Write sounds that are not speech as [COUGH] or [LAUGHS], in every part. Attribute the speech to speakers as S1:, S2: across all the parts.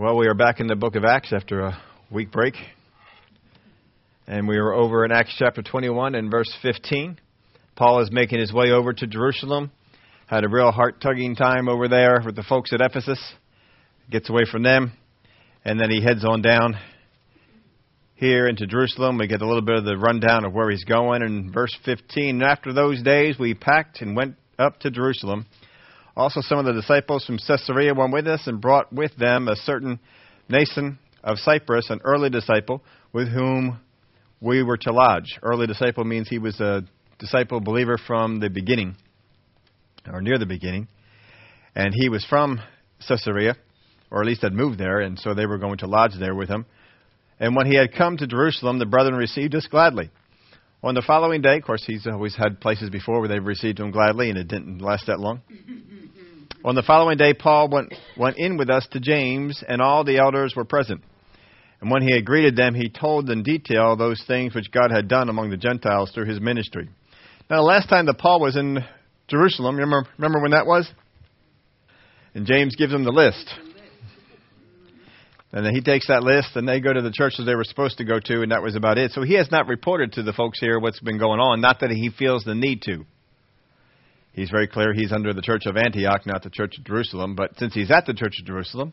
S1: Well, we are back in the book of Acts after a week break. And we are over in Acts chapter 21 and verse 15. Paul is making his way over to Jerusalem. Had a real heart tugging time over there with the folks at Ephesus. Gets away from them. And then he heads on down here into Jerusalem. We get a little bit of the rundown of where he's going. In verse 15, and after those days we packed and went up to Jerusalem. Also, some of the disciples from Caesarea went with us and brought with them a certain Mnason of Cyprus, an early disciple, with whom we were to lodge. Early disciple means he was a disciple believer from the beginning, or near the beginning. And he was from Caesarea, or at least had moved there, and so they were going to lodge there with him. And when he had come to Jerusalem, the brethren received us gladly. On the following day, of course, he's always had places before where they've received him gladly, and it didn't last that long. [LAUGHS] On the following day, Paul went, went in with us to James, and all the elders were present. And when he had greeted them, he told in detail those things which God had done among the Gentiles through his ministry. Now, the last time that Paul was in Jerusalem, remember, remember when that was? And James gives him the list. And then he takes that list, and they go to the churches they were supposed to go to, and that was about it. So he has not reported to the folks here what's been going on, not that he feels the need to. He's very clear he's under the church of Antioch, not the church of Jerusalem. But since he's at the church of Jerusalem,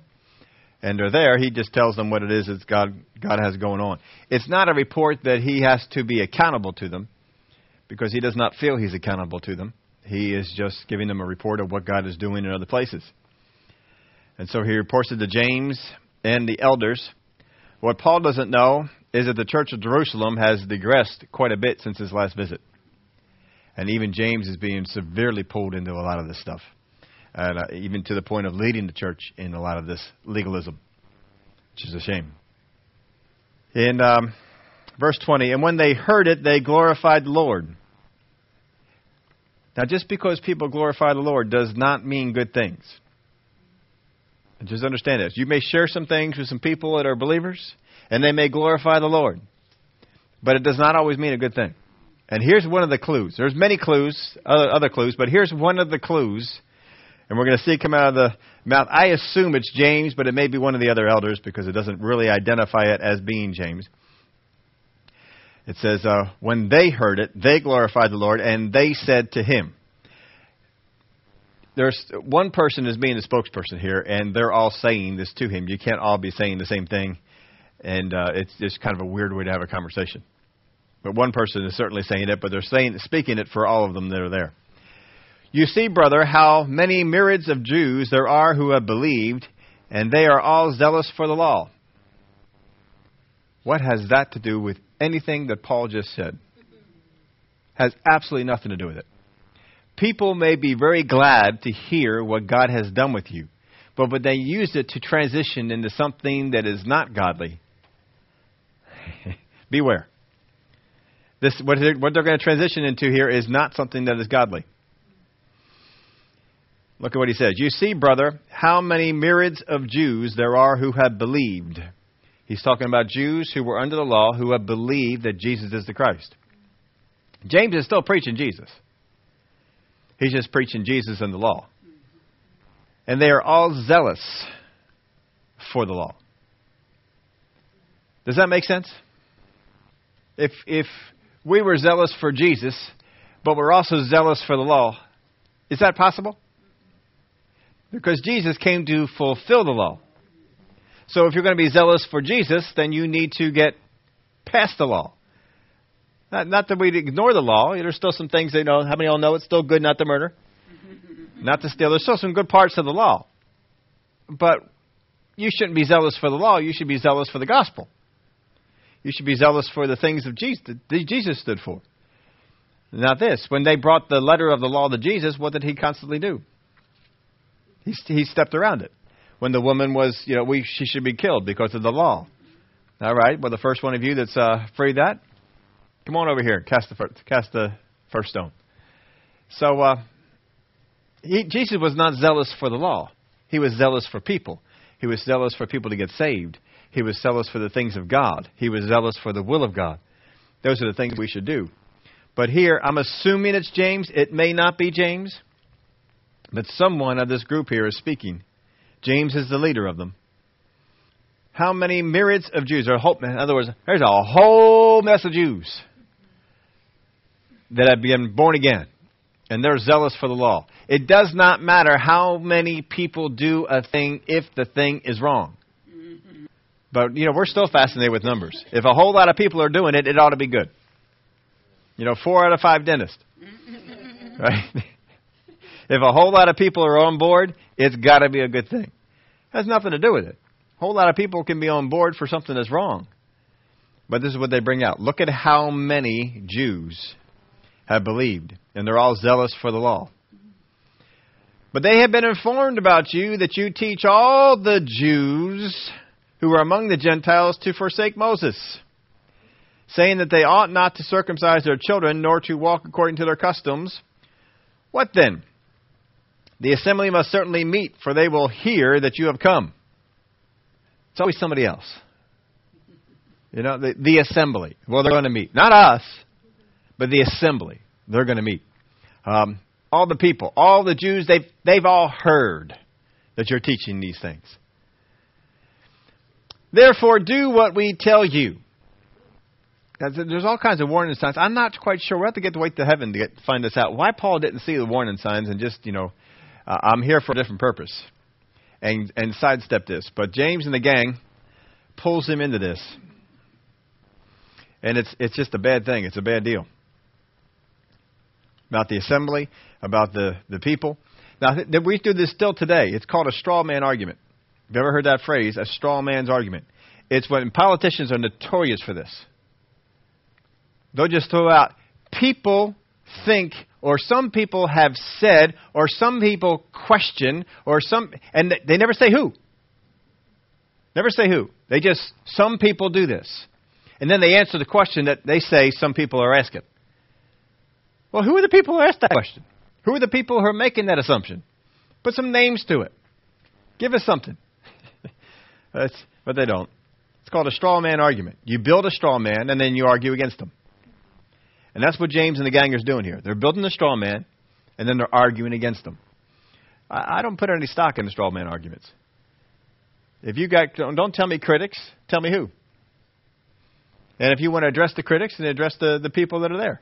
S1: and they're there, he just tells them what it is that God, God has going on. It's not a report that he has to be accountable to them, because he does not feel he's accountable to them. He is just giving them a report of what God is doing in other places. And so he reports it to James and the elders. What Paul doesn't know is that the church of Jerusalem has digressed quite a bit since his last visit. And even James is being severely pulled into a lot of this stuff, and uh, even to the point of leading the church in a lot of this legalism, which is a shame. In um, verse 20, and when they heard it, they glorified the Lord. Now, just because people glorify the Lord does not mean good things. Just understand this. You may share some things with some people that are believers, and they may glorify the Lord. But it does not always mean a good thing. And here's one of the clues. There's many clues, other, other clues, but here's one of the clues. And we're going to see it come out of the mouth. I assume it's James, but it may be one of the other elders because it doesn't really identify it as being James. It says, uh, when they heard it, they glorified the Lord, and they said to him. There's one person is being the spokesperson here, and they're all saying this to him. You can't all be saying the same thing, and uh, it's just kind of a weird way to have a conversation. But one person is certainly saying it, but they're saying, speaking it for all of them that are there. You see, brother, how many myriads of Jews there are who have believed, and they are all zealous for the law. What has that to do with anything that Paul just said? Has absolutely nothing to do with it. People may be very glad to hear what God has done with you, but when they use it to transition into something that is not godly, [LAUGHS] beware. This, what they're, what they're going to transition into here is not something that is godly. Look at what he says. You see, brother, how many myriads of Jews there are who have believed. He's talking about Jews who were under the law who have believed that Jesus is the Christ. James is still preaching Jesus. He's just preaching Jesus and the law. And they are all zealous for the law. Does that make sense? If if we were zealous for Jesus, but we're also zealous for the law. Is that possible? Because Jesus came to fulfill the law. So if you're going to be zealous for Jesus, then you need to get past the law. Not, not that we ignore the law. There's still some things they know, how many of y'all know it's still good not to murder? [LAUGHS] not to steal. There's still some good parts of the law. But you shouldn't be zealous for the law. You should be zealous for the gospel. You should be zealous for the things of Jesus that Jesus stood for. Now, this, when they brought the letter of the law to Jesus, what did he constantly do? He, he stepped around it. When the woman was, you know, we, she should be killed because of the law. All right, well, the first one of you that's uh, free that, come on over here, cast the first, cast the first stone. So, uh, he, Jesus was not zealous for the law. He was zealous for people. He was zealous for people to get saved. He was zealous for the things of God. He was zealous for the will of God. Those are the things we should do. But here, I'm assuming it's James. It may not be James, but someone of this group here is speaking. James is the leader of them. how many myriads of Jews, or whole, in other words, there's a whole mess of Jews that have been born again, and they're zealous for the law. It does not matter how many people do a thing if the thing is wrong. But, you know, we're still fascinated with numbers. If a whole lot of people are doing it, it ought to be good. You know, four out of five dentists. [LAUGHS] Right? [LAUGHS] if a whole lot of people are on board, it's got to be a good thing. It has nothing to do with it. A whole lot of people can be on board for something that's wrong. But this is what they bring out. Look at how many Jews have believed, and they're all zealous for the law. But they have been informed about you that you teach all the Jews who are among the Gentiles to forsake Moses, saying that they ought not to circumcise their children, nor to walk according to their customs. What then? The assembly must certainly meet, for they will hear that you have come. It's always somebody else. You know, the, the assembly. Well, they're going to meet. Not us, but the assembly. They're going to meet. Um, all the people, all the Jews, they've, they've all heard that you're teaching these things. Therefore, do what we tell you. There's all kinds of warning signs. I'm not quite sure. We'll have to get to wait to heaven to, get, to find this out. Why Paul didn't see the warning signs and just, you know, uh, I'm here for a different purpose and, and sidestep this. But James and the gang pulls him into this. And it's, it's just a bad thing. It's a bad deal. About the assembly, about the, the people. Now, th- we do this still today. It's called a straw man argument. Have you ever heard that phrase? A straw man's argument. It's when politicians are notorious for this. They'll just throw out, people think, or some people have said, or some people question, or some, and they never say who. Never say who. They just, some people do this. And then they answer the question that they say some people are asking. Well, who are the people who asked that question? Who are the people who are making that assumption? Put some names to it. Give us something. [LAUGHS] Uh, that's, but they don't. It's called a straw man argument. You build a straw man and then you argue against them. And that's what James and the gang are doing here. They're building a straw man and then they're arguing against them. I, I don't put any stock in the straw man arguments. If you got, don't, don't tell me critics, tell me who. And if you want to address the critics, then address the, the people that are there.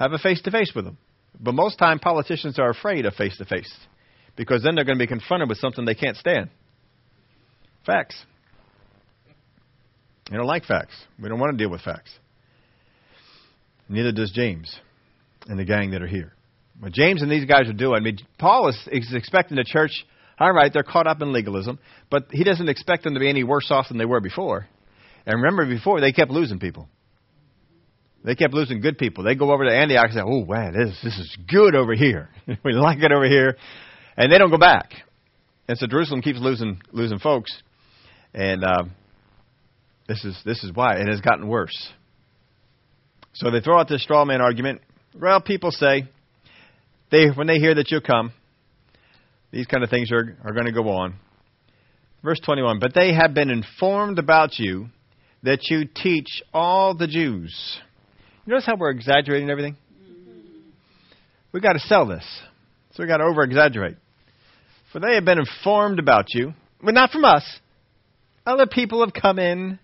S1: Have a face to face with them. But most time politicians are afraid of face to face because then they're going to be confronted with something they can't stand. Facts. They don't like facts. We don't want to deal with facts. Neither does James and the gang that are here. What James and these guys are doing, I mean, Paul is, is expecting the church, all right, they're caught up in legalism, but he doesn't expect them to be any worse off than they were before. And remember, before, they kept losing people. They kept losing good people. They go over to Antioch and say, oh, man, this, this is good over here. [LAUGHS] we like it over here. And they don't go back. And so Jerusalem keeps losing, losing folks. And uh, this is this is why it has gotten worse. So they throw out this straw man argument. Well, people say they when they hear that you'll come, these kind of things are are going to go on. Verse 21, but they have been informed about you that you teach all the Jews. Notice how we're exaggerating everything? We've got to sell this. So we've got to over exaggerate. For they have been informed about you, but not from us, other people have come in.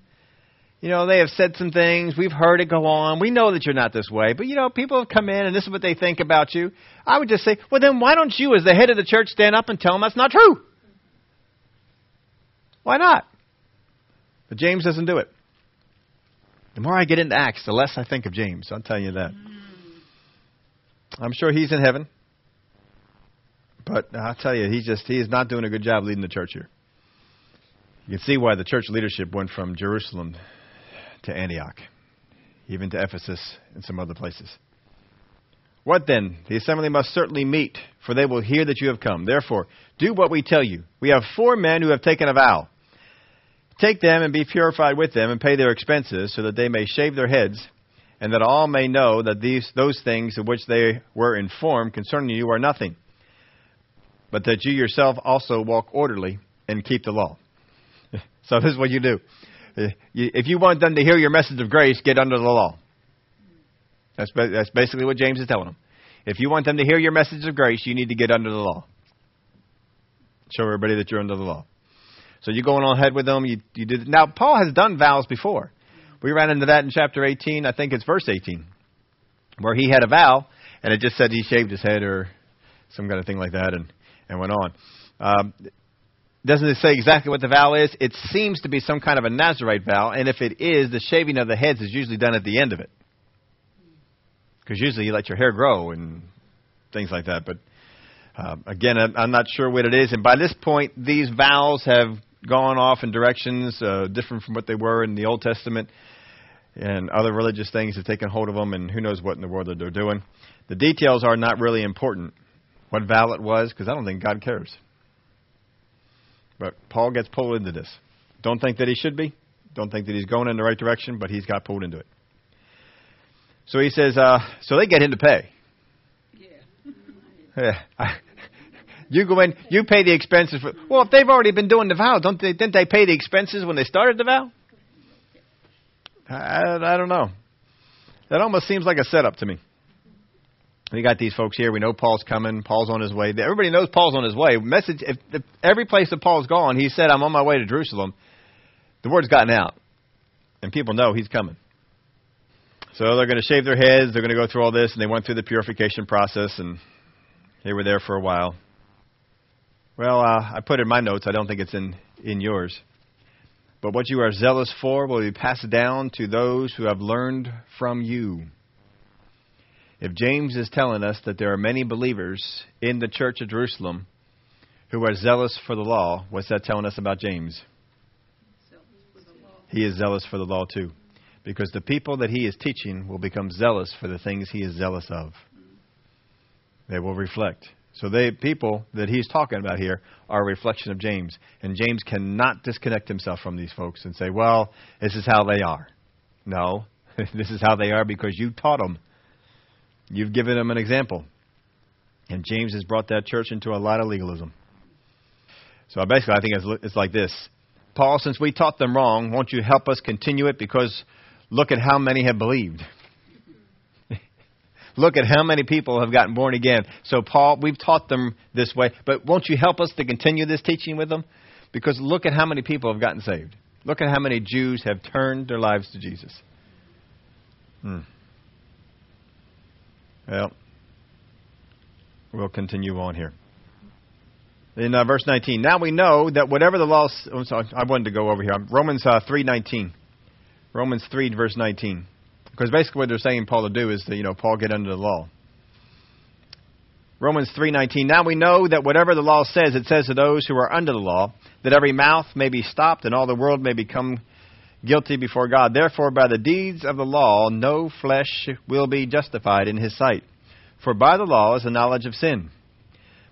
S1: You know, they have said some things. We've heard it go on. We know that you're not this way. But, you know, people have come in and this is what they think about you. I would just say, well, then why don't you, as the head of the church, stand up and tell them that's not true? Why not? But James doesn't do it. The more I get into Acts, the less I think of James. I'll tell you that. Mm. I'm sure he's in heaven. But I'll tell you, he's just he is not doing a good job leading the church here. You can see why the church leadership went from Jerusalem to Antioch, even to Ephesus and some other places. What then? The assembly must certainly meet, for they will hear that you have come. Therefore, do what we tell you. We have four men who have taken a vow. Take them and be purified with them, and pay their expenses, so that they may shave their heads, and that all may know that these those things of which they were informed concerning you are nothing, but that you yourself also walk orderly and keep the law. [LAUGHS] So this is what you do. If you want them to hear your message of grace, get under the law. That's, that's basically what James is telling them. If you want them to hear your message of grace, you need to get under the law. Show everybody that you're under the law. So you're going on ahead with them. You, you did. Now, Paul has done vows before. We ran into that in chapter 18. I think it's verse 18, where he had a vow, and it just said he shaved his head or some kind of thing like that, and, and went on. Um, doesn't it say exactly what the vow is? It seems to be some kind of a Nazarite vow, and if it is, the shaving of the heads is usually done at the end of it. Because usually you let your hair grow and things like that. But uh, again, I'm not sure what it is. And by this point, these vows have gone off in directions uh, different from what they were in the Old Testament, and other religious things have taken hold of them, and who knows what in the world that they're doing. The details are not really important. What vow it was, because I don't think God cares. But Paul gets pulled into this. Don't think that he should be. Don't think that he's going in the right direction, but he's got pulled into it. So he says, uh, so they get him to pay. Yeah. [LAUGHS] yeah. You go in, you pay the expenses for. Well, if they've already been doing the vow, don't they? Didn't they pay the expenses when they started the vow? I, I don't know. That almost seems like a setup to me. We got these folks here. We know Paul's coming. Paul's on his way. Everybody knows Paul's on his way. Message. If, if every place that Paul's gone, he said, "I'm on my way to Jerusalem." The word's gotten out, and people know he's coming. So they're going to shave their heads. They're going to go through all this, and they went through the purification process, and they were there for a while. Well, uh, I put it in my notes. I don't think it's in in yours. But what you are zealous for will be passed down to those who have learned from you. If James is telling us that there are many believers in the church of Jerusalem who are zealous for the law, what's that telling us about James? He is zealous for the law too. Because the people that he is teaching will become zealous for the things he is zealous of. They will reflect. So the people that he's talking about here are a reflection of James. And James cannot disconnect himself from these folks and say, well, this is how they are. No, [LAUGHS] this is how they are because you taught them. You've given them an example. And James has brought that church into a lot of legalism. So basically, I think it's, it's like this Paul, since we taught them wrong, won't you help us continue it? Because look at how many have believed. Look at how many people have gotten born again. So, Paul, we've taught them this way, but won't you help us to continue this teaching with them? Because look at how many people have gotten saved. Look at how many Jews have turned their lives to Jesus. Hmm. Well, we'll continue on here. In uh, verse 19, now we know that whatever the law. Oh, sorry, I wanted to go over here. Romans uh, 3:19. Romans 3 verse 19. Because basically what they're saying Paul to do is that you know Paul get under the law. Romans 3:19 Now we know that whatever the law says it says to those who are under the law that every mouth may be stopped and all the world may become guilty before God. Therefore, by the deeds of the law, no flesh will be justified in his sight. For by the law is the knowledge of sin.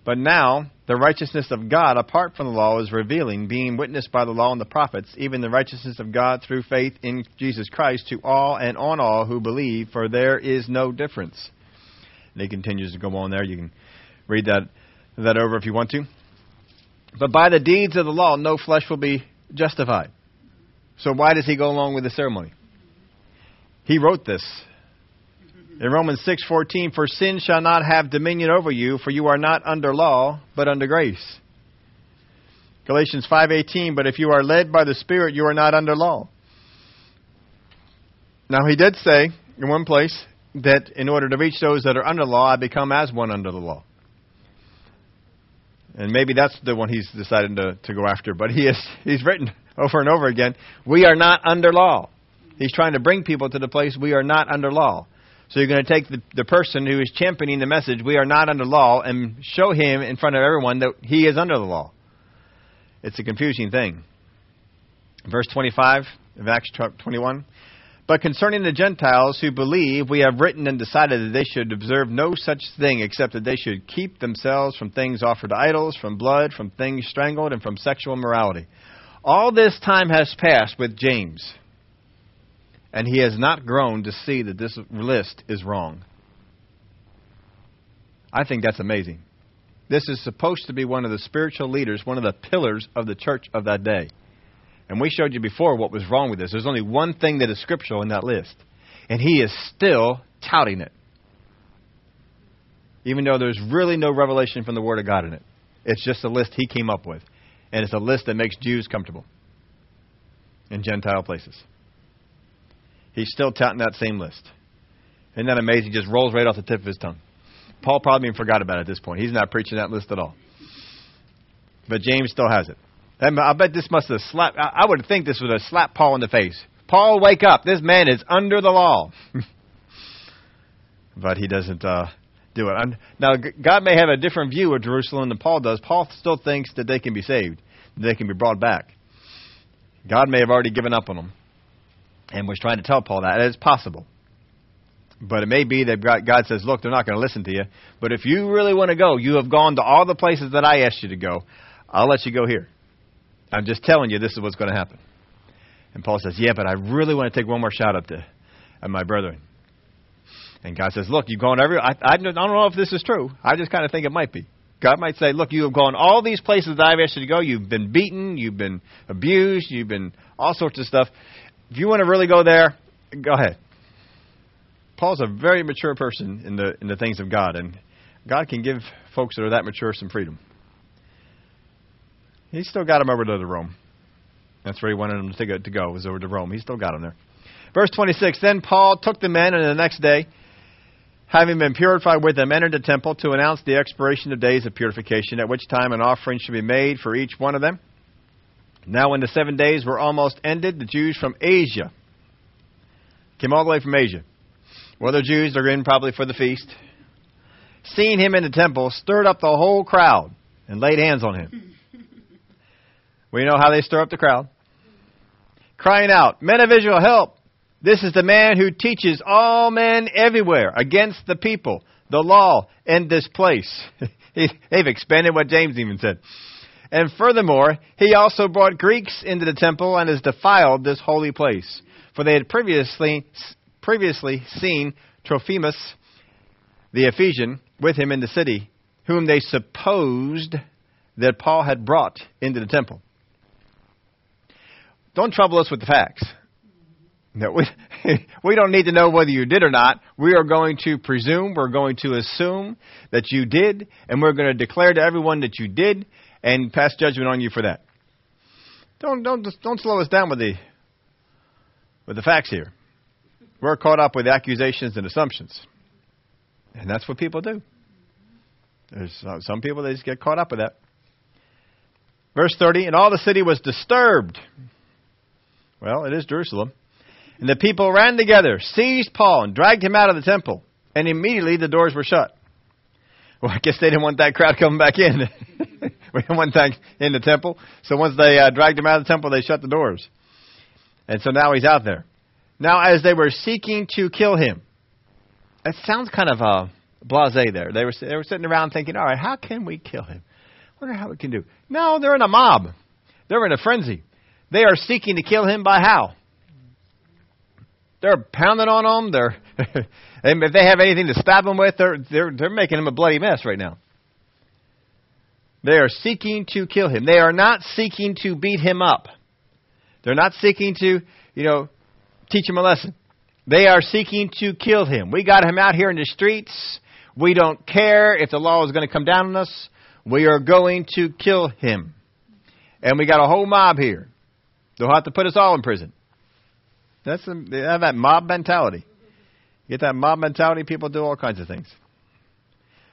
S1: But now, the righteousness of God apart from the law is revealing, being witnessed by the law and the prophets, even the righteousness of God through faith in Jesus Christ to all and on all who believe, for there is no difference. And he continues to go on there. You can read that, that over if you want to. But by the deeds of the law, no flesh will be justified. So why does he go along with the ceremony? He wrote this. In Romans 6:14, "For sin shall not have dominion over you, for you are not under law, but under grace." Galatians 5:18, "But if you are led by the Spirit, you are not under law." Now he did say in one place that in order to reach those that are under law, I become as one under the law. And maybe that's the one he's decided to, to go after, but he is he's written over and over again. We are not under law. He's trying to bring people to the place we are not under law. So you're going to take the, the person who is championing the message, we are not under law, and show him in front of everyone that he is under the law. It's a confusing thing. Verse 25 of Acts 21. But concerning the Gentiles who believe, we have written and decided that they should observe no such thing except that they should keep themselves from things offered to idols, from blood, from things strangled, and from sexual immorality. All this time has passed with James, and he has not grown to see that this list is wrong. I think that's amazing. This is supposed to be one of the spiritual leaders, one of the pillars of the church of that day. And we showed you before what was wrong with this. There's only one thing that is scriptural in that list, and he is still touting it. Even though there's really no revelation from the Word of God in it. It's just a list he came up with. and it's a list that makes Jews comfortable in Gentile places. He's still touting that same list. Isn't that amazing? He Just rolls right off the tip of his tongue. Paul probably even forgot about it at this point. He's not preaching that list at all. But James still has it. I bet this must have slapped. I would think this would have slapped Paul in the face. Paul, wake up! This man is under the law. [LAUGHS] but he doesn't uh, do it. Now, God may have a different view of Jerusalem than Paul does. Paul still thinks that they can be saved, that they can be brought back. God may have already given up on them, and was trying to tell Paul that it's possible. But it may be that God says, "Look, they're not going to listen to you. But if you really want to go, you have gone to all the places that I asked you to go. I'll let you go here. I'm just telling you, this is what's going to happen." And Paul says, Yeah, but I really want to take one more shot at, the, at my brethren. And God says, Look, you've gone every. I, I don't know if this is true. I just kind of think it might be. God might say, Look, you have gone all these places that I've asked you to go. You've been beaten. You've been abused. You've been all sorts of stuff. If you want to really go there, go ahead. Paul's a very mature person in the in the things of God, and God can give folks that are that mature some freedom. He's still got him over to Rome. That's where he wanted them to go, to go, was over to Rome. He still got them there. Verse 26 Then Paul took the men, and the next day, having been purified with them, entered the temple to announce the expiration of days of purification, at which time an offering should be made for each one of them. Now, when the seven days were almost ended, the Jews from Asia came all the way from Asia. Well, the Jews, they're in probably for the feast. Seeing him in the temple, stirred up the whole crowd and laid hands on him. [LAUGHS] We know how they stir up the crowd crying out, Men of Israel, help! This is the man who teaches all men everywhere against the people, the law, and this place. [LAUGHS] They've expanded what James even said. And furthermore, he also brought Greeks into the temple and has defiled this holy place. For they had previously, previously seen Trophimus, the Ephesian, with him in the city, whom they supposed that Paul had brought into the temple. Don't trouble us with the facts. No, we, [LAUGHS] we don't need to know whether you did or not. We are going to presume, we're going to assume that you did, and we're going to declare to everyone that you did and pass judgment on you for that. Don't don't don't slow us down with the with the facts here. We're caught up with accusations and assumptions, and that's what people do. There's uh, some people they just get caught up with that. Verse thirty, and all the city was disturbed well, it is Jerusalem. And the people ran together, seized Paul, and dragged him out of the temple. And immediately the doors were shut. Well, I guess they didn't want that crowd coming back in. [LAUGHS] [LAUGHS] we didn't in the temple. So once they uh, dragged him out of the temple, they shut the doors. And so now he's out there. Now, as they were seeking to kill him, it sounds kind of uh, blasé there. They were, they were sitting around thinking, all right, how can we kill him? wonder how we can do. No, they're in a mob. They're in a frenzy. They are seeking to kill him by how? They're pounding on him. They're [LAUGHS] if they have anything to stab him with, they're they're they're making him a bloody mess right now. They are seeking to kill him. They are not seeking to beat him up. They're not seeking to, you know, teach him a lesson. They are seeking to kill him. We got him out here in the streets. We don't care if the law is going to come down on us. We are going to kill him. And we got a whole mob here. They'll have to put us all in prison. That's the, they have that mob mentality. Get that mob mentality, people do all kinds of things.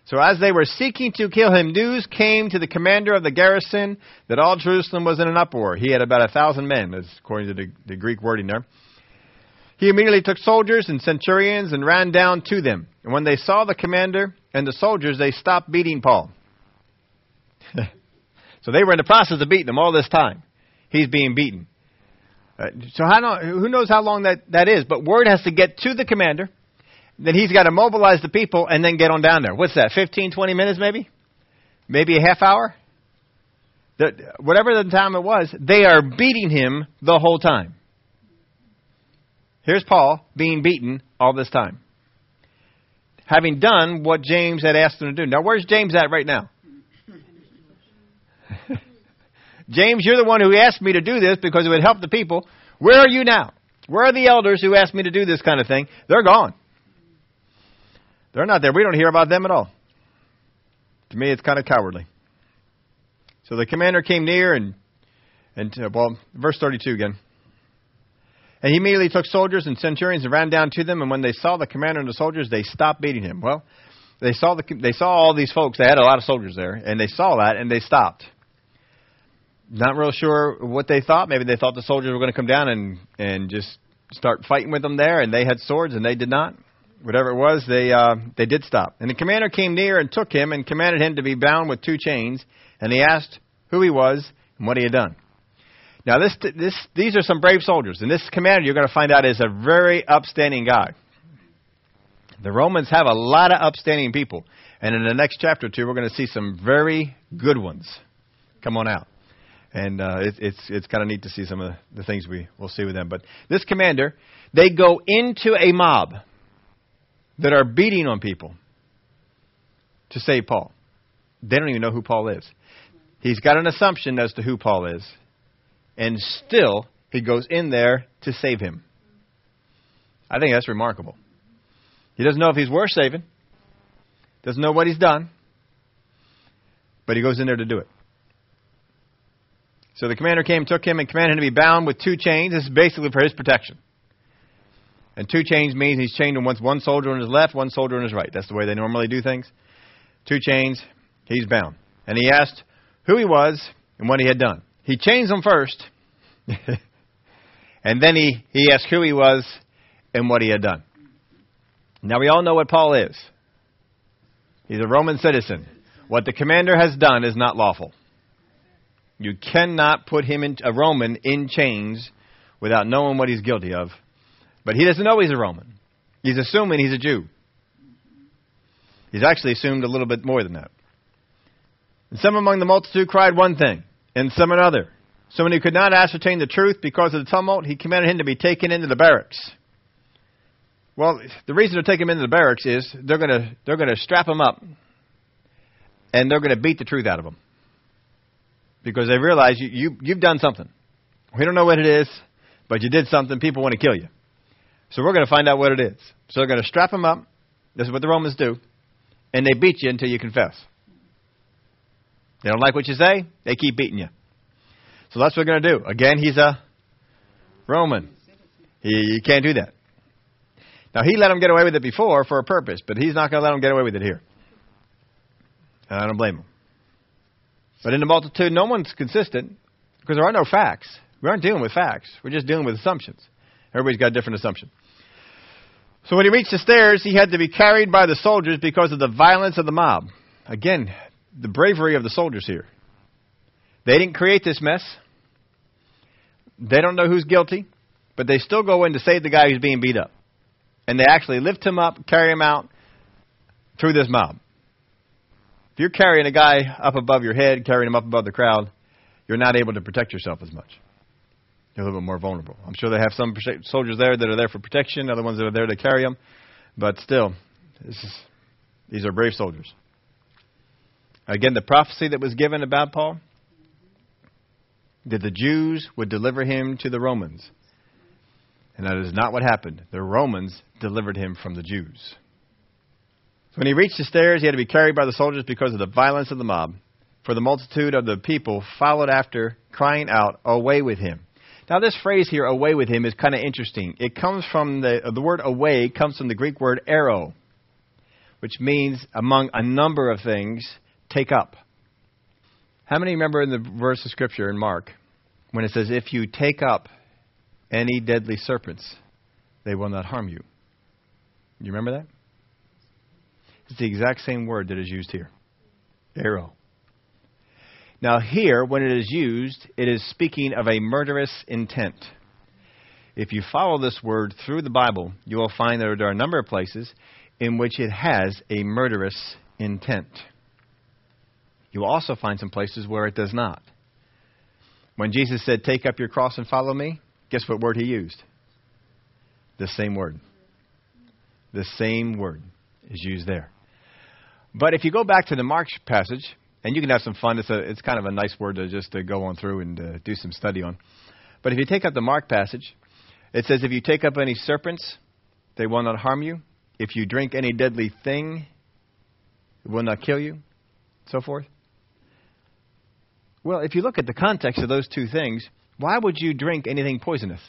S1: So as they were seeking to kill him, news came to the commander of the garrison that all Jerusalem was in an uproar. He had about a thousand men, according to the, the Greek wording there. He immediately took soldiers and centurions and ran down to them. And when they saw the commander and the soldiers, they stopped beating Paul. [LAUGHS] so they were in the process of beating him all this time. He's being beaten. Uh, so how who knows how long that, that is? But word has to get to the commander. Then he's got to mobilize the people and then get on down there. What's that? 15, 20 minutes maybe? Maybe a half hour? The, whatever the time it was, they are beating him the whole time. Here's Paul being beaten all this time. Having done what James had asked him to do. Now, where's James at right now? [LAUGHS] James, you're the one who asked me to do this because it would help the people. Where are you now? Where are the elders who asked me to do this kind of thing? They're gone. They're not there. We don't hear about them at all. To me, it's kind of cowardly. So the commander came near and, and uh, well, verse 32 again. And he immediately took soldiers and centurions and ran down to them. And when they saw the commander and the soldiers, they stopped beating him. Well, they saw the they saw all these folks. They had a lot of soldiers there, and they saw that and they stopped. Not real sure what they thought. Maybe they thought the soldiers were going to come down and and just start fighting with them there, and they had swords and they did not. Whatever it was, they uh, they did stop. And the commander came near and took him and commanded him to be bound with two chains. And he asked who he was and what he had done. Now, this, this, these are some brave soldiers, and this commander you're going to find out is a very upstanding guy. The Romans have a lot of upstanding people, and in the next chapter or two, we're going to see some very good ones come on out. And uh, it, it's it's kind of neat to see some of the, things we will see with them. But this commander, they go into a mob that are beating on people to save Paul. They don't even know who Paul is. He's got an assumption as to who Paul is and still he goes in there to save him. I think that's remarkable. He doesn't know if he's worth saving, doesn't know what he's done, but he goes in there to do it. So the commander came, took him, and commanded him to be bound with two chains. This is basically for his protection. And two chains means he's chained on one soldier on his left, one soldier on his right. That's the way they normally do things. Two chains, he's bound. And he asked who he was and what he had done. He chains him first, [LAUGHS] and then he, he asked who he was and what he had done. Now, we all know what Paul is. He's a Roman citizen. What the commander has done is not lawful. You cannot put him in a Roman in chains without knowing what he's guilty of. But he doesn't know he's a Roman. He's assuming he's a Jew. He's actually assumed a little bit more than that. And some among the multitude cried one thing, and some another. So when he could not ascertain the truth because of the tumult, he commanded him to be taken into the barracks. Well, the reason to take him into the barracks is they're going to they're going to strap him up, and they're going to beat the truth out of him because they realize you, you you've done something. We don't know what it is, but you did something. People want to kill you, so we're going to find out what it is. So they're going to strap him up. This is what the Romans do, and they beat you until you confess. They don't like what you say, they keep beating you. So that's what we're going to do. Again, he's a Roman. He, you can't do that. Now, he let him get away with it before for a purpose, but he's not going to let him get away with it here. And I don't blame him. But in the multitude, no one's consistent because there are no facts. We aren't dealing with facts. We're just dealing with assumptions. Everybody's got a different assumption. So when he reached the stairs, he had to be carried by the soldiers because of the violence of the mob. Again, the bravery of the soldiers here. They didn't create this mess. They don't know who's guilty, but they still go in to save the guy who's being beat up. And they actually lift him up, carry him out through this mob. If you're carrying a guy up above your head, carrying him up above the crowd, you're not able to protect yourself as much. You're a little bit more vulnerable. I'm sure they have some soldiers there that are there for protection, other ones that are there to carry them, but still, is, these are brave soldiers. Again, the prophecy that was given about Paul that the Jews would deliver him to the Romans. And that is not what happened. The Romans delivered him from the Jews. So when he reached the stairs, he had to be carried by the soldiers because of the violence of the mob. For the multitude of the people followed after, crying out, Away with him. Now, this phrase here, away with him, is kind of interesting. It comes from the, the word away comes from the Greek word airo, which means, among a number of things, take up. How many remember in the verse of Scripture in Mark when it says, If you take up any deadly serpents, they will not harm you? You remember that? It's the exact same word that is used here airo. Now, here, when it is used, it is speaking of a murderous intent. If you follow this word through the Bible, you will find that there are a number of places in which it has a murderous intent. You will also find some places where it does not. When Jesus said, Take up your cross and follow me, guess what word he used? The same word. The same word is used there. But if you go back to the Mark passage, and you can have some fun, it's, a, it's kind of a nice word to just to go on through and uh, do some study on. But if you take up the Mark passage, it says, If you take up any serpents, they will not harm you. If you drink any deadly thing, it will not kill you. So forth. Well, if you look at the context of those two things, why would you drink anything poisonous?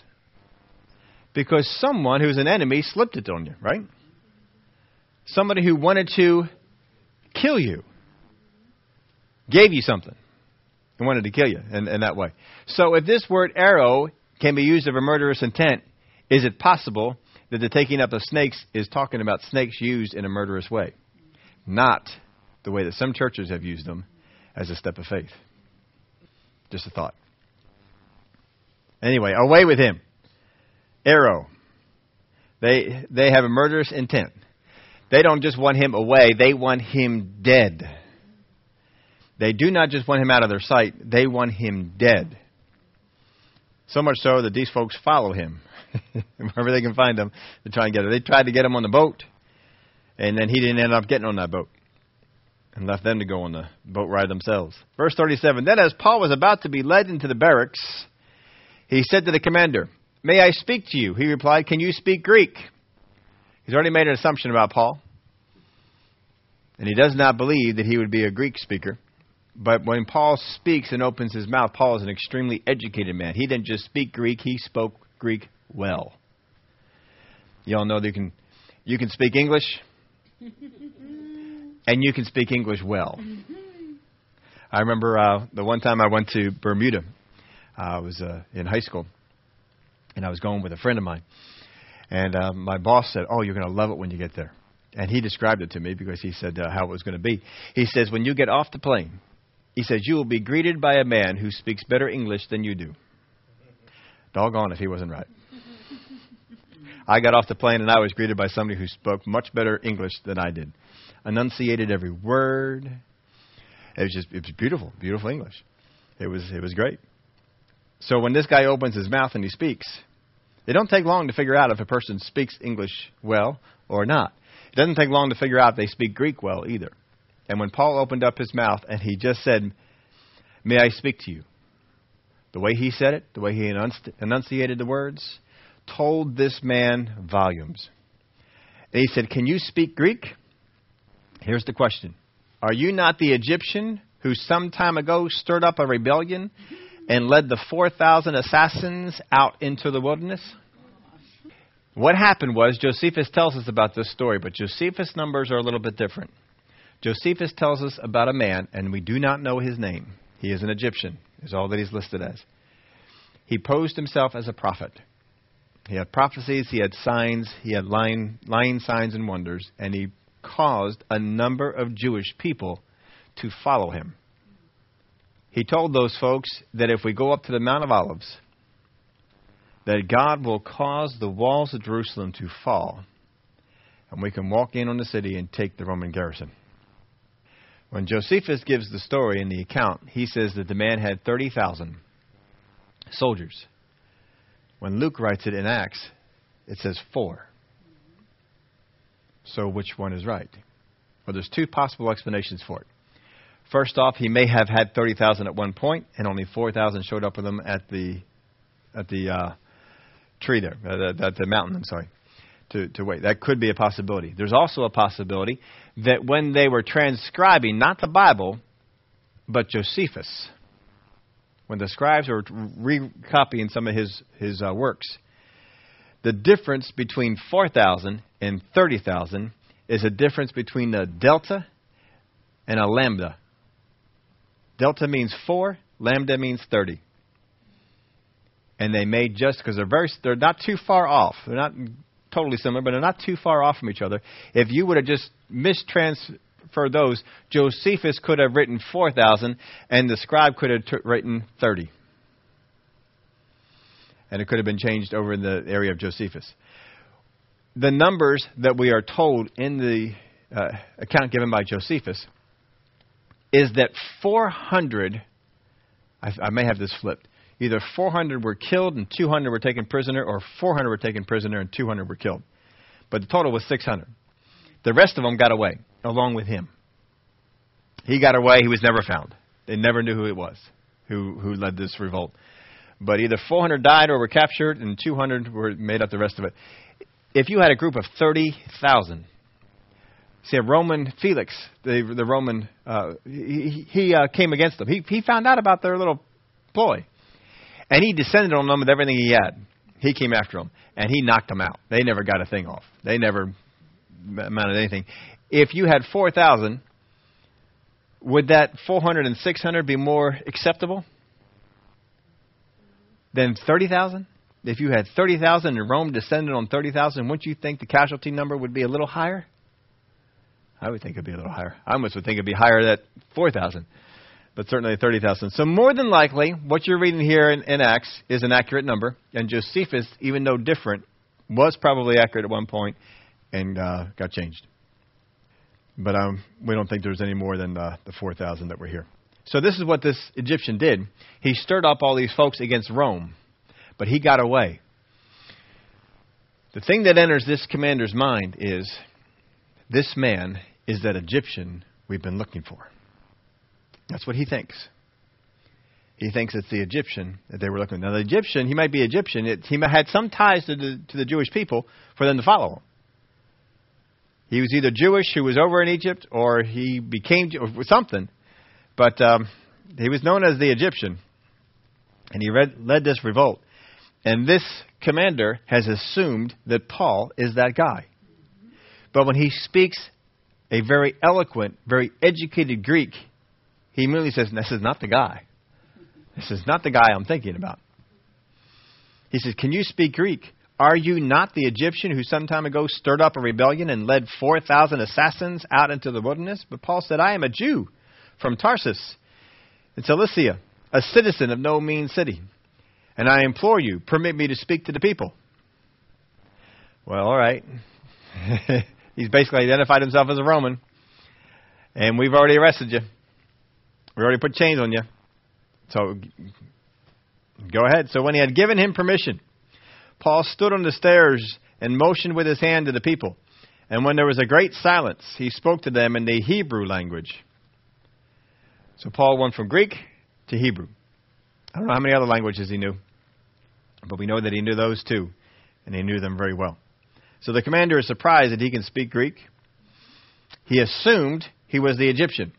S1: Because someone who's an enemy slipped it on you, right? Somebody who wanted to kill you gave you something and wanted to kill you in, in that way. So if this word airo can be used of a murderous intent, is it possible that the taking up of snakes is talking about snakes used in a murderous way? Not the way that some churches have used them as a step of faith. Just a thought. Anyway, away with him. Airo. They they have a murderous intent. They don't just want him away, they want him dead. They do not just want him out of their sight, they want him dead. So much so that these folks follow him. [LAUGHS] Wherever they can find him, they try and get him. They tried to get him on the boat, and then he didn't end up getting on that boat and left them to go on the boat ride themselves. Verse 37 Then, as Paul was about to be led into the barracks, he said to the commander, May I speak to you? He replied, Can you speak Greek? He's already made an assumption about Paul. And he does not believe that he would be a Greek speaker. But when Paul speaks and opens his mouth, Paul is an extremely educated man. He didn't just speak Greek, he spoke Greek well. You all know that you can you can speak English [LAUGHS] and you can speak English well. I remember uh, the one time I went to Bermuda. Uh, I was uh, in high school, and I was going with a friend of mine. And uh, my boss said, "Oh, you're going to love it when you get there." And he described it to me because he said uh, how it was going to be. He says, "When you get off the plane, he says you will be greeted by a man who speaks better English than you do." Doggone if he wasn't right. I got off the plane and I was greeted by somebody who spoke much better English than I did. Enunciated every word. It was just it was beautiful, beautiful English. It was it was great. So when this guy opens his mouth and he speaks, it don't take long to figure out if a person speaks English well or not. It doesn't take long to figure out if they speak Greek well either. And when Paul opened up his mouth and he just said, "May I speak to you?" The way he said it, the way he enunciated the words, told this man volumes. And he said, Can you speak Greek? Here's the question Are you not the Egyptian who some time ago stirred up a rebellion and led the 4,000 assassins out into the wilderness? What happened was, Josephus tells us about this story, but Josephus' numbers are a little bit different. Josephus tells us about a man, and we do not know his name. He is an Egyptian, is all that he's listed as. He posed himself as a prophet. He had prophecies, he had signs, he had lying, lying signs and wonders, and he caused a number of Jewish people to follow him. He told those folks that if we go up to the Mount of Olives, that God will cause the walls of Jerusalem to fall, and we can walk in on the city and take the Roman garrison. When Josephus gives the story in the account, he says that the man had 30,000 soldiers. When Luke writes it in Acts, it says four. So which one is right? Well, there's two possible explanations for it. First off, he may have had 30,000 at one point, and only 4,000 showed up with him at the at the uh, tree there, uh, at the mountain. I'm sorry, to to wait. That could be a possibility. There's also a possibility that when they were transcribing not the Bible, but Josephus, when the scribes were recopying some of his his uh, works, the difference between 4,000 and 30,000 is a difference between a delta and a lambda. Delta means 4, lambda means 30. And they made just because they're very they're not too far off. They're not totally similar, but they're not too far off from each other. If you would have just mistransferred those, Josephus could have written 4,000 and the scribe could have t- written 30 and it could have been changed over in the area of Josephus. The numbers that we are told in the uh, account given by Josephus is that 400, I, I may have this flipped, either 400 were killed and 200 were taken prisoner, or 400 were taken prisoner and 200 were killed. But the total was 600. The rest of them got away along with him. He got away. He was never found. They never knew who it was who who led this revolt but either 400 died or were captured, and 200 were made up the rest of it. If you had a group of 30,000, See, a Roman Felix, the the Roman, uh, he, he uh, came against them. He he found out about their little ploy, and he descended on them with everything he had. He came after them, and he knocked them out. They never got a thing off. They never amounted anything. If you had four thousand, would that four hundred and six hundred be more acceptable than thirty thousand? If you had thirty thousand and Rome descended on thirty thousand, wouldn't you think the casualty number would be a little higher? I would think it'd be a little higher. I almost would think it'd be higher at 4,000, but certainly 30,000. So more than likely, what you're reading here in, in Acts is an accurate number, and Josephus, even though different, was probably accurate at one point and uh, got changed. But um, we don't think there's any more than uh, the 4,000 that were here. So this is what this Egyptian did. He stirred up all these folks against Rome, but he got away. The thing that enters this commander's mind is this man is that Egyptian we've been looking for. That's what he thinks. He thinks it's the Egyptian that they were looking. Now, the Egyptian, he might be Egyptian. It, he had some ties to the, to the Jewish people for them to follow him. He was either Jewish who was over in Egypt, or he became or something. But um, he was known as the Egyptian, and he read, led this revolt. And this commander has assumed that Paul is that guy. But when he speaks a very eloquent, very educated Greek, he immediately says, This is not the guy. This is not the guy I'm thinking about. He says, Can you speak Greek? Are you not the Egyptian who some time ago stirred up a rebellion and led 4,000 assassins out into the wilderness? But Paul said, I am a Jew from Tarsus in Cilicia, a citizen of no mean city. And I implore you, permit me to speak to the people. Well, all right. [LAUGHS] He's basically identified himself as a Roman. And we've already arrested you. We already put chains on you. So go ahead. So when he had given him permission, Paul stood on the stairs and motioned with his hand to the people. And when there was a great silence, he spoke to them in the Hebrew language. So Paul went from Greek to Hebrew. I don't know how many other languages he knew, but we know that he knew those two, and he knew them very well. So the commander is surprised that he can speak Greek. He assumed he was the Egyptian,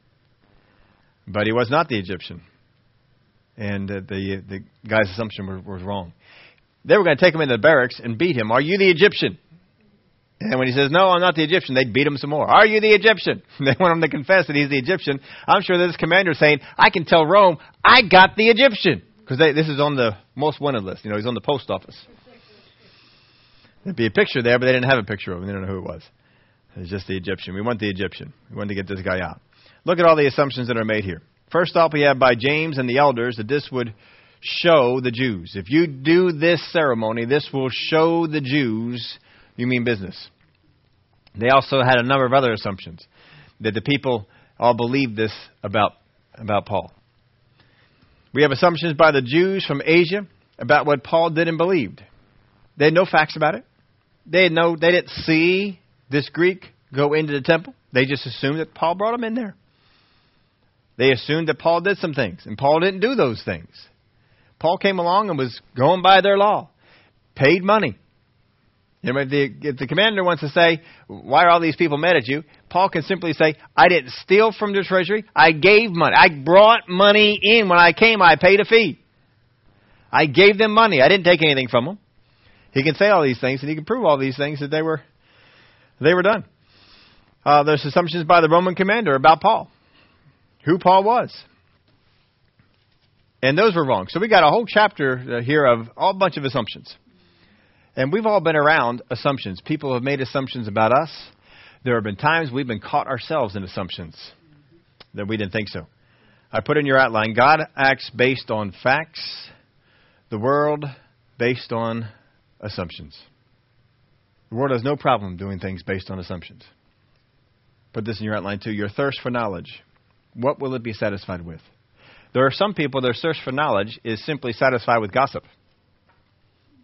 S1: but he was not the Egyptian. And uh, the, the guy's assumption was, was wrong. They were going to take him into the barracks and beat him. Are you the Egyptian? And when he says, No, I'm not the Egyptian, they'd beat him some more. Are you the Egyptian? [LAUGHS] They want him to confess that he's the Egyptian. I'm sure that this commander is saying, I can tell Rome, I got the Egyptian. Because this is on the most wanted list. You know, he's on the post office. There'd be a picture there, but they didn't have a picture of him. They don't know who it was. It was just the Egyptian. We want the Egyptian. We want to get this guy out. Look at all the assumptions that are made here. First off, we have by James and the elders that this would show the Jews. If you do this ceremony, this will show the Jews you mean business. They also had a number of other assumptions that the people all believed this about, about Paul. We have assumptions by the Jews from Asia about what Paul did and believed. They had no facts about it. They had no, they didn't see this Greek go into the temple. They just assumed that Paul brought him in there. They assumed that Paul did some things, and Paul didn't do those things. Paul came along and was going by their law, paid money. You know, if, the, if the commander wants to say, Why are all these people mad at you? Paul can simply say, I didn't steal from the treasury. I gave money. I brought money in. When I came, I paid a fee. I gave them money. I didn't take anything from them. He can say all these things, and he can prove all these things that they were they were done. Uh, there's assumptions by the Roman commander about Paul, who Paul was, and those were wrong. So we got a whole chapter uh, here of a bunch of assumptions, and we've all been around assumptions. People have made assumptions about us. There have been times we've been caught ourselves in assumptions that we didn't think so. I put in your outline God acts based on facts, the world based on assumptions. The world has no problem doing things based on assumptions. Put this in your outline too. Your thirst for knowledge. What will it be satisfied with? There are some people, their thirst for knowledge is simply satisfied with gossip.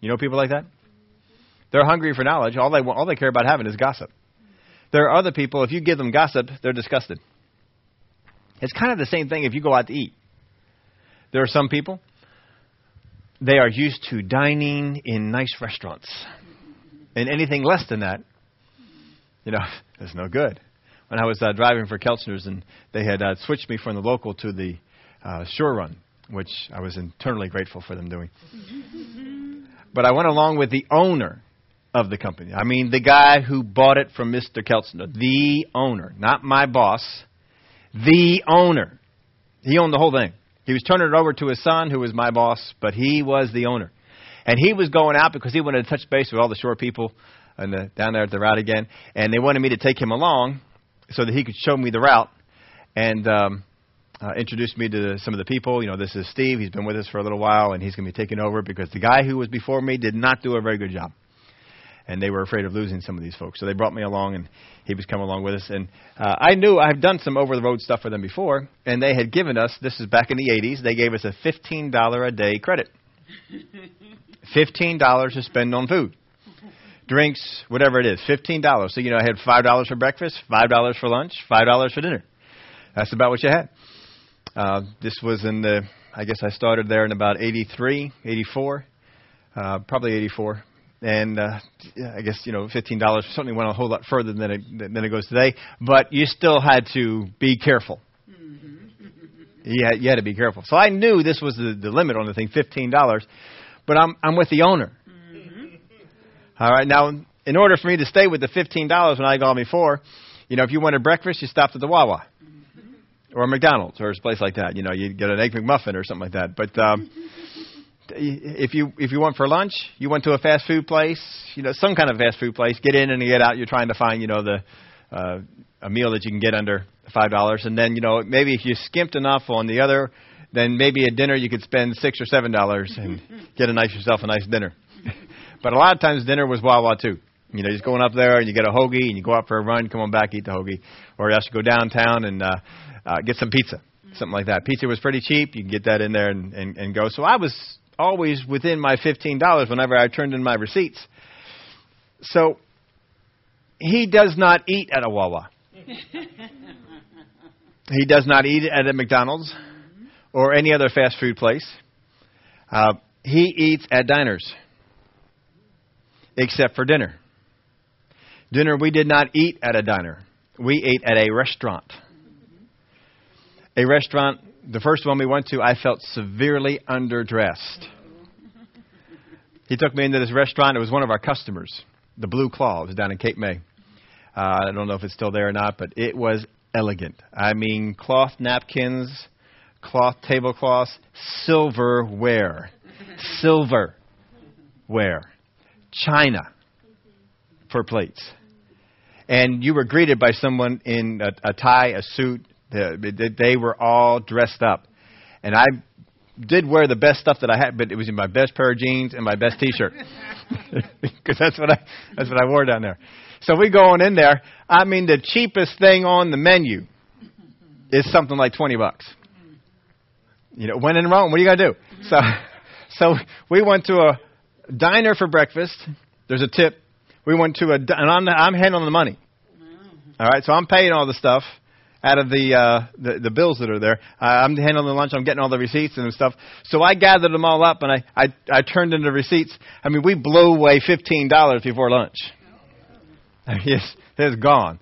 S1: You know people like that? They're hungry for knowledge. All they, all they care about having is gossip. There are other people, if you give them gossip, they're disgusted. It's kind of the same thing if you go out to eat. There are some people, they are used to dining in nice restaurants. And anything less than that, you know, [LAUGHS] is no good. When I was uh, driving for Kelchner's, and they had uh, switched me from the local to the uh, shore run, which I was internally grateful for them doing. [LAUGHS] but I went along with the owner of the company. I mean, the guy who bought it from Mr. Kelchner, the owner, not my boss, the owner. He owned the whole thing. He was turning it over to his son, who was my boss, but he was the owner. And he was going out because he wanted to touch base with all the shore people and the, down there at the route again. And they wanted me to take him along so that he could show me the route and um, uh, introduce me to some of the people. You know, this is Steve. He's been with us for a little while, and he's going to be taking over because the guy who was before me did not do a very good job and they were afraid of losing some of these folks. So they brought me along, and he was coming along with us. And uh, I knew I've done some over the road stuff for them before, and they had given us this is back in the 80s. They gave us a fifteen dollar a day credit, [LAUGHS] fifteen dollars to spend on food, drinks, whatever it is, fifteen dollars. So you know, I had five dollars for breakfast, five dollars for lunch, five dollars for dinner. That's about what you had. Uh, this was in the, I guess I started there in about 83, 84, uh, probably 84 and uh, I guess you know fifteen dollars certainly went a whole lot further than it than it goes today. But you still had to be careful. Mm-hmm. [LAUGHS] you, had, you had to be careful. So I knew this was the, the limit on the thing, fifteen dollars. But I'm I'm with the owner. All right, now in order for me to stay with the fifteen dollars when I got before, you know, if you wanted breakfast, you stopped at the Wawa. Or McDonald's or a place like that, you know, you get an egg McMuffin or something like that. But um, [LAUGHS] if you if you went for lunch, you went to a fast food place, you know, some kind of fast food place. Get in and get out. You're trying to find, you know, the uh, a meal that you can get under five dollars, and then you know maybe if you skimped enough on the other, then maybe at dinner you could spend six or seven dollars and get a nice yourself a nice dinner. But a lot of times dinner was Wawa too. You know, just going up there and you get a hoagie and you go out for a run, come on back, eat the hoagie, or you have to go downtown and uh, uh, get some pizza, something like that. Pizza was pretty cheap. You can get that in there and, and, and go. So I was always within my $15 whenever I turned in my receipts. So he does not eat at a Wawa. [LAUGHS] he does not eat at a McDonald's or any other fast food place. Uh, he eats at diners, except for dinner. Dinner, we did not eat at a diner. We ate at a restaurant. A restaurant the first one we went to, I felt severely underdressed. He took me into this restaurant. It was one of our customers, the Blue Claw. It was down in Cape May. Uh, I don't know if it's still there or not, but it was elegant. I mean, cloth napkins, cloth tablecloths, silverware, silverware, china for plates. And you were greeted by someone in a, a tie, a suit, they, they were all dressed up. And I did wear the best stuff that I had, but it was in my best pair of jeans and my best T-shirt [LAUGHS] because that's what I that's what I wore down there. So we going in there. I mean, the cheapest thing on the menu is something like twenty bucks. You know, when in Rome, what are you gonna do? So, [LAUGHS] so we went to a diner for breakfast. There's a tip. We went to a, and I'm I'm handling the money. All right, so I'm paying all the stuff out of the, uh, the the bills that are there. Uh, I'm handling the lunch. I'm getting all the receipts and stuff. So I gathered them all up and I I, I turned in the receipts. I mean, we blew away fifteen dollars before lunch. [LAUGHS] yes, it's gone.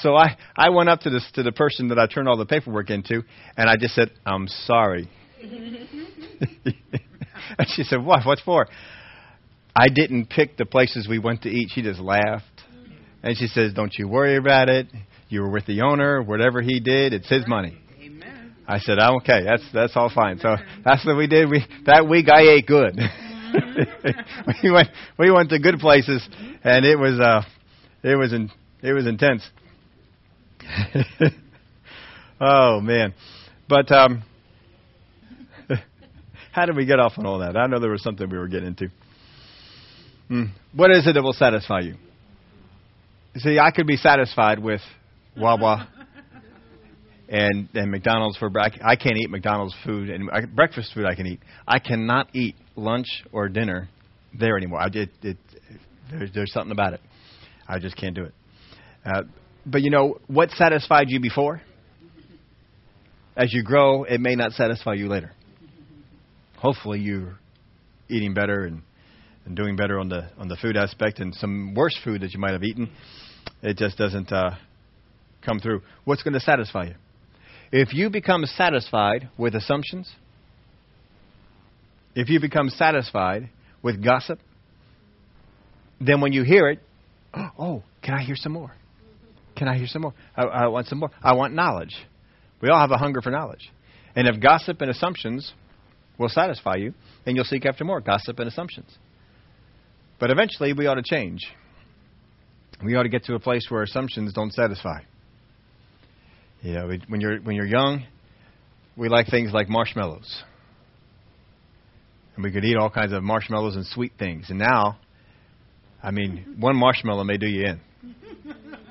S1: So I I went up to this to the person that I turned all the paperwork into, and I just said, "I'm sorry." [LAUGHS] [LAUGHS] and she said, "What? What's for?" I didn't pick the places we went to eat. She just laughed. And she says, Don't you worry about it. You were with the owner. Whatever he did, it's his money. Amen. I said, oh, okay, that's that's all fine. So that's what we did. We that week I ate good. [LAUGHS] we went we went to good places, and it was uh it was in, it was intense. [LAUGHS] oh man, but um, [LAUGHS] how did we get off on all that? I know there was something we were getting into. Hmm. What is it that will satisfy you? See, I could be satisfied with Wawa, [LAUGHS] and and McDonald's for I, I can't eat McDonald's food and I, breakfast food I can eat. I cannot eat lunch or dinner there anymore. I it, it there's there's something about it. I just can't do it. Uh, but you know what satisfied you before? As you grow, it may not satisfy you later. Hopefully, you're eating better and, and doing better on the on the food aspect, and some worse food that you might have eaten, it just doesn't uh, come through. What's going to satisfy you? If you become satisfied with assumptions, if you become satisfied with gossip, then when you hear it, [GASPS] oh, can I hear some more? Can I hear some more? I, I want some more. I want knowledge. We all have a hunger for knowledge. And if gossip and assumptions will satisfy you, then you'll seek after more gossip and assumptions. But eventually, we ought to change. We ought to get to a place where assumptions don't satisfy. You know, when you're when you're young, we like things like marshmallows, and we could eat all kinds of marshmallows and sweet things. And now, I mean, one marshmallow may do you in.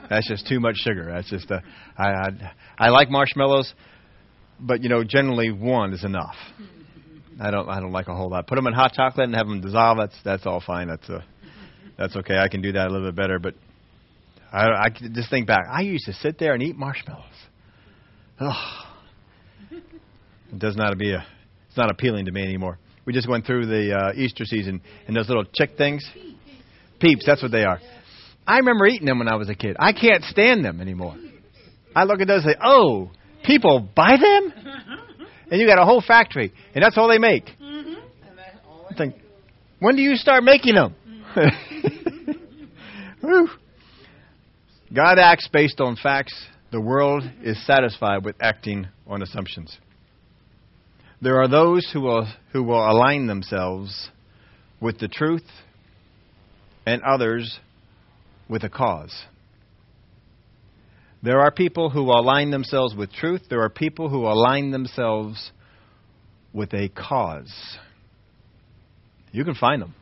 S1: That's just too much sugar. That's just a, I, I I like marshmallows, but you know, generally one is enough. I don't I don't like a whole lot. Put them in hot chocolate and have them dissolve. That's that's all fine. That's a, that's okay. I can do that a little bit better. But I, I just think back. I used to sit there and eat marshmallows. Oh, it does not be a. It's not appealing to me anymore. We just went through the uh, Easter season and those little chick things. Peeps, that's what they are. I remember eating them when I was a kid. I can't stand them anymore. I look at those and say, "Oh, people buy them." And you got a whole factory, and that's all they make. Mm-hmm. I think, when do you start making them? [LAUGHS] God acts based on facts. The world is satisfied with acting on assumptions. There are those who will, who will align themselves with the truth and others with a cause. There are people who align themselves with truth. There are people who align themselves with a cause. You can find them,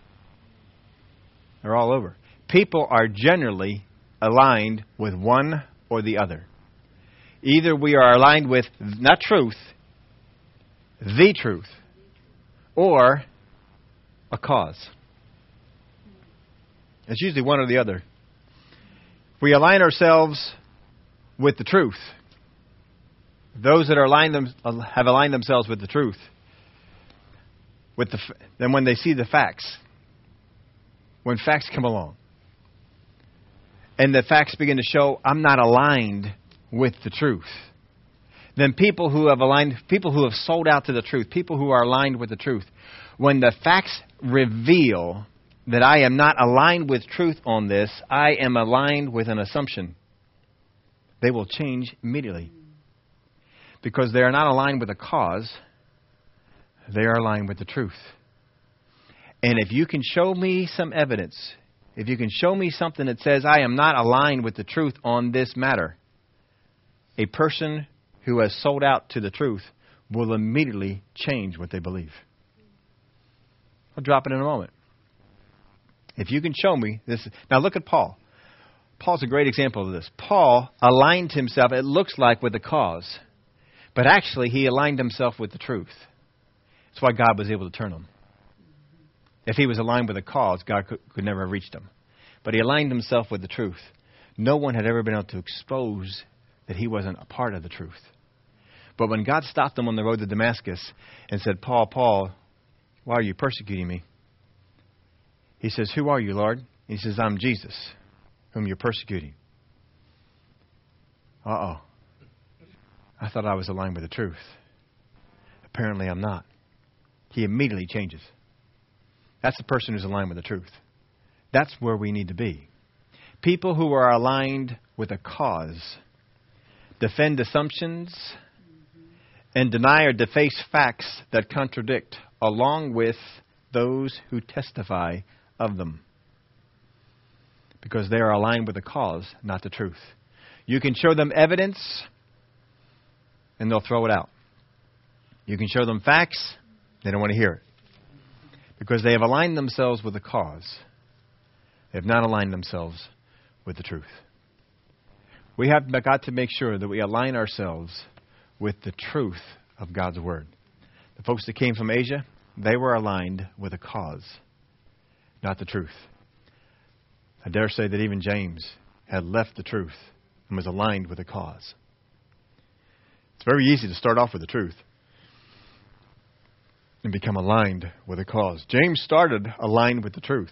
S1: they're all over. People are generally aligned with one or the other. Either we are aligned with not truth, the truth, or a cause. It's usually one or the other. We align ourselves with the truth. Those that are aligned them, have aligned themselves with the truth. With the, then when they see the facts, when facts come along, and the facts begin to show I'm not aligned with the truth, then people who have aligned, people who have sold out to the truth, people who are aligned with the truth, when the facts reveal that I am not aligned with truth on this, I am aligned with an assumption they will change immediately. Because they are not aligned with a cause, they are aligned with the truth. And if you can show me some evidence, if you can show me something that says I am not aligned with the truth on this matter, a person who has sold out to the truth will immediately change what they believe. I'll drop it in a moment. If you can show me this. Now look at Paul. Paul's a great example of this. Paul aligned himself, it looks like, with the cause, but actually he aligned himself with the truth. That's why God was able to turn him. If he was aligned with the cause, God could, could never have reached him. But he aligned himself with the truth. No one had ever been able to expose that he wasn't a part of the truth. But when God stopped him on the road to Damascus and said, Paul, Paul, why are you persecuting me? He says, Who are you, Lord? He says, I'm Jesus whom you're persecuting. Uh oh. I thought I was aligned with the truth. Apparently, I'm not. He immediately changes. That's the person who's aligned with the truth. That's where we need to be. People who are aligned with a cause defend assumptions and deny or deface facts that contradict, along with those who testify of them because they are aligned with the cause, not the truth. You can show them evidence, and they'll throw it out. You can show them facts, they don't want to hear it. Because they have aligned themselves with the cause, they have not aligned themselves with the truth. We have got to make sure that we align ourselves with the truth of God's Word. The folks that came from Asia, they were aligned with a cause, not the truth. I dare say that even James had left the truth and was aligned with the cause. It's very easy to start off with the truth and become aligned with a cause. James started aligned with the truth.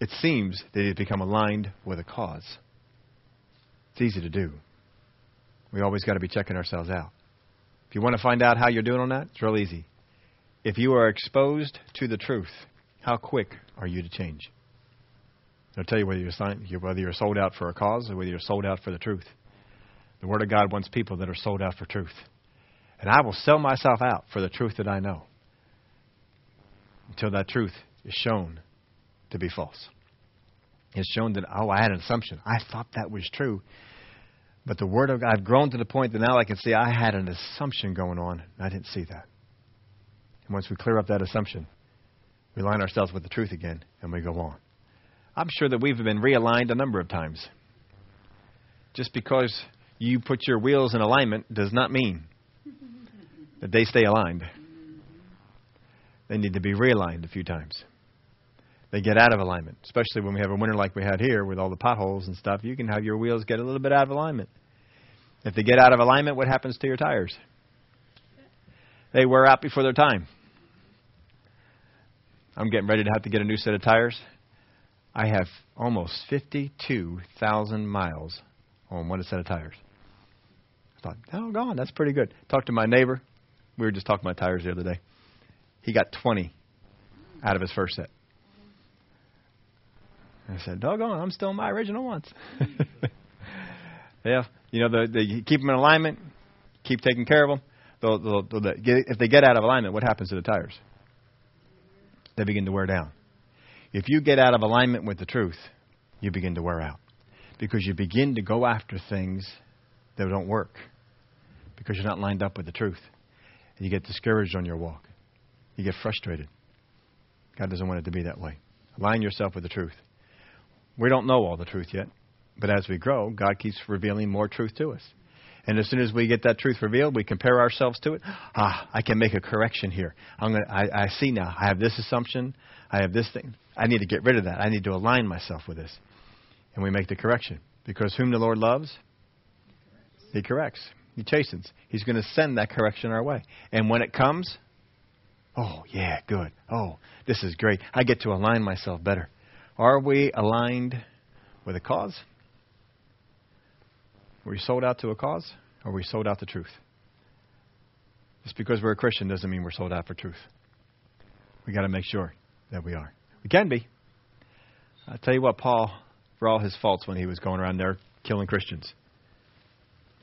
S1: It seems that he had become aligned with a cause. It's easy to do. We always got to be checking ourselves out. If you want to find out how you're doing on that, it's real easy. If you are exposed to the truth, how quick are you to change? I'll tell you whether you're, whether you're sold out for a cause or whether you're sold out for the truth. The Word of God wants people that are sold out for truth. And I will sell myself out for the truth that I know until that truth is shown to be false. It's shown that, oh, I had an assumption. I thought that was true. But the Word of God, I've grown to the point that now I can see I had an assumption going on. and I didn't see that. And once we clear up that assumption, we line ourselves with the truth again and we go on. I'm sure that we've been realigned a number of times. Just because you put your wheels in alignment does not mean that they stay aligned. They need to be realigned a few times. They get out of alignment, especially when we have a winter like we had here with all the potholes and stuff. You can have your wheels get a little bit out of alignment. If they get out of alignment, what happens to your tires? They wear out before their time. I'm getting ready to have to get a new set of tires. I have almost 52,000 miles on one set of tires. I thought, oh, gone. That's pretty good. Talked to my neighbor. We were just talking about tires the other day. He got 20 out of his first set. I said, doggone, I'm still in my original ones. [LAUGHS] yeah, you know, the, the, keep them in alignment, keep taking care of them. They'll, they'll, they'll if they get out of alignment, what happens to the tires? They begin to wear down. If you get out of alignment with the truth, you begin to wear out. Because you begin to go after things that don't work. Because you're not lined up with the truth. And you get discouraged on your walk. You get frustrated. God doesn't want it to be that way. Align yourself with the truth. We don't know all the truth yet, but as we grow, God keeps revealing more truth to us. And as soon as we get that truth revealed, we compare ourselves to it. Ah, I can make a correction here. I'm gonna, I, I see now. I have this assumption. I have this thing. I need to get rid of that. I need to align myself with this. And we make the correction. Because whom the Lord loves, He corrects. He chastens. He's going to send that correction our way. And when it comes, oh, yeah, good. Oh, this is great. I get to align myself better. Are we aligned with a cause? Are we sold out to a cause? Or we sold out to truth? Just because we're a Christian doesn't mean we're sold out for truth. we got to make sure that we are. We can be. i tell you what, Paul, for all his faults when he was going around there killing Christians,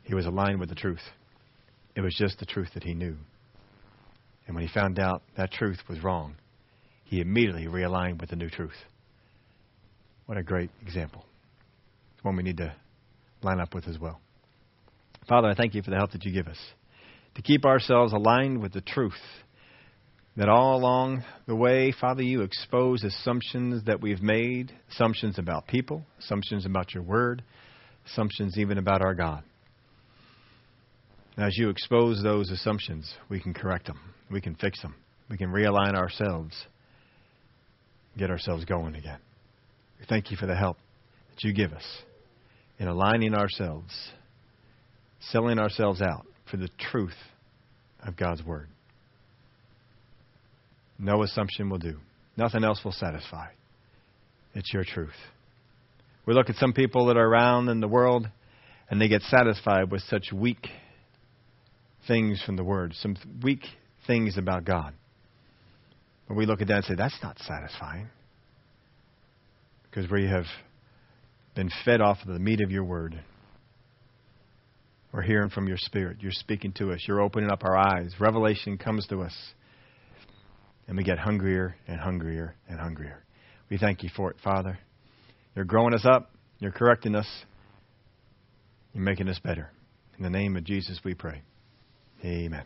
S1: he was aligned with the truth. It was just the truth that he knew. And when he found out that truth was wrong, he immediately realigned with the new truth. What a great example. It's one we need to line up with as well. Father, I thank you for the help that you give us to keep ourselves aligned with the truth. That all along the way, Father, you expose assumptions that we've made, assumptions about people, assumptions about your word, assumptions even about our God. As you expose those assumptions, we can correct them, we can fix them, we can realign ourselves, get ourselves going again. We thank you for the help that you give us in aligning ourselves, selling ourselves out for the truth of God's Word. No assumption will do. Nothing else will satisfy. It's your truth. We look at some people that are around in the world and they get satisfied with such weak things from the Word, some weak things about God. But we look at that and say, that's not satisfying because we have been fed off of the meat of your word. We're hearing from your spirit. You're speaking to us. You're opening up our eyes. Revelation comes to us. And we get hungrier and hungrier and hungrier. We thank you for it, Father. You're growing us up. You're correcting us. You're making us better. In the name of Jesus, we pray. Amen.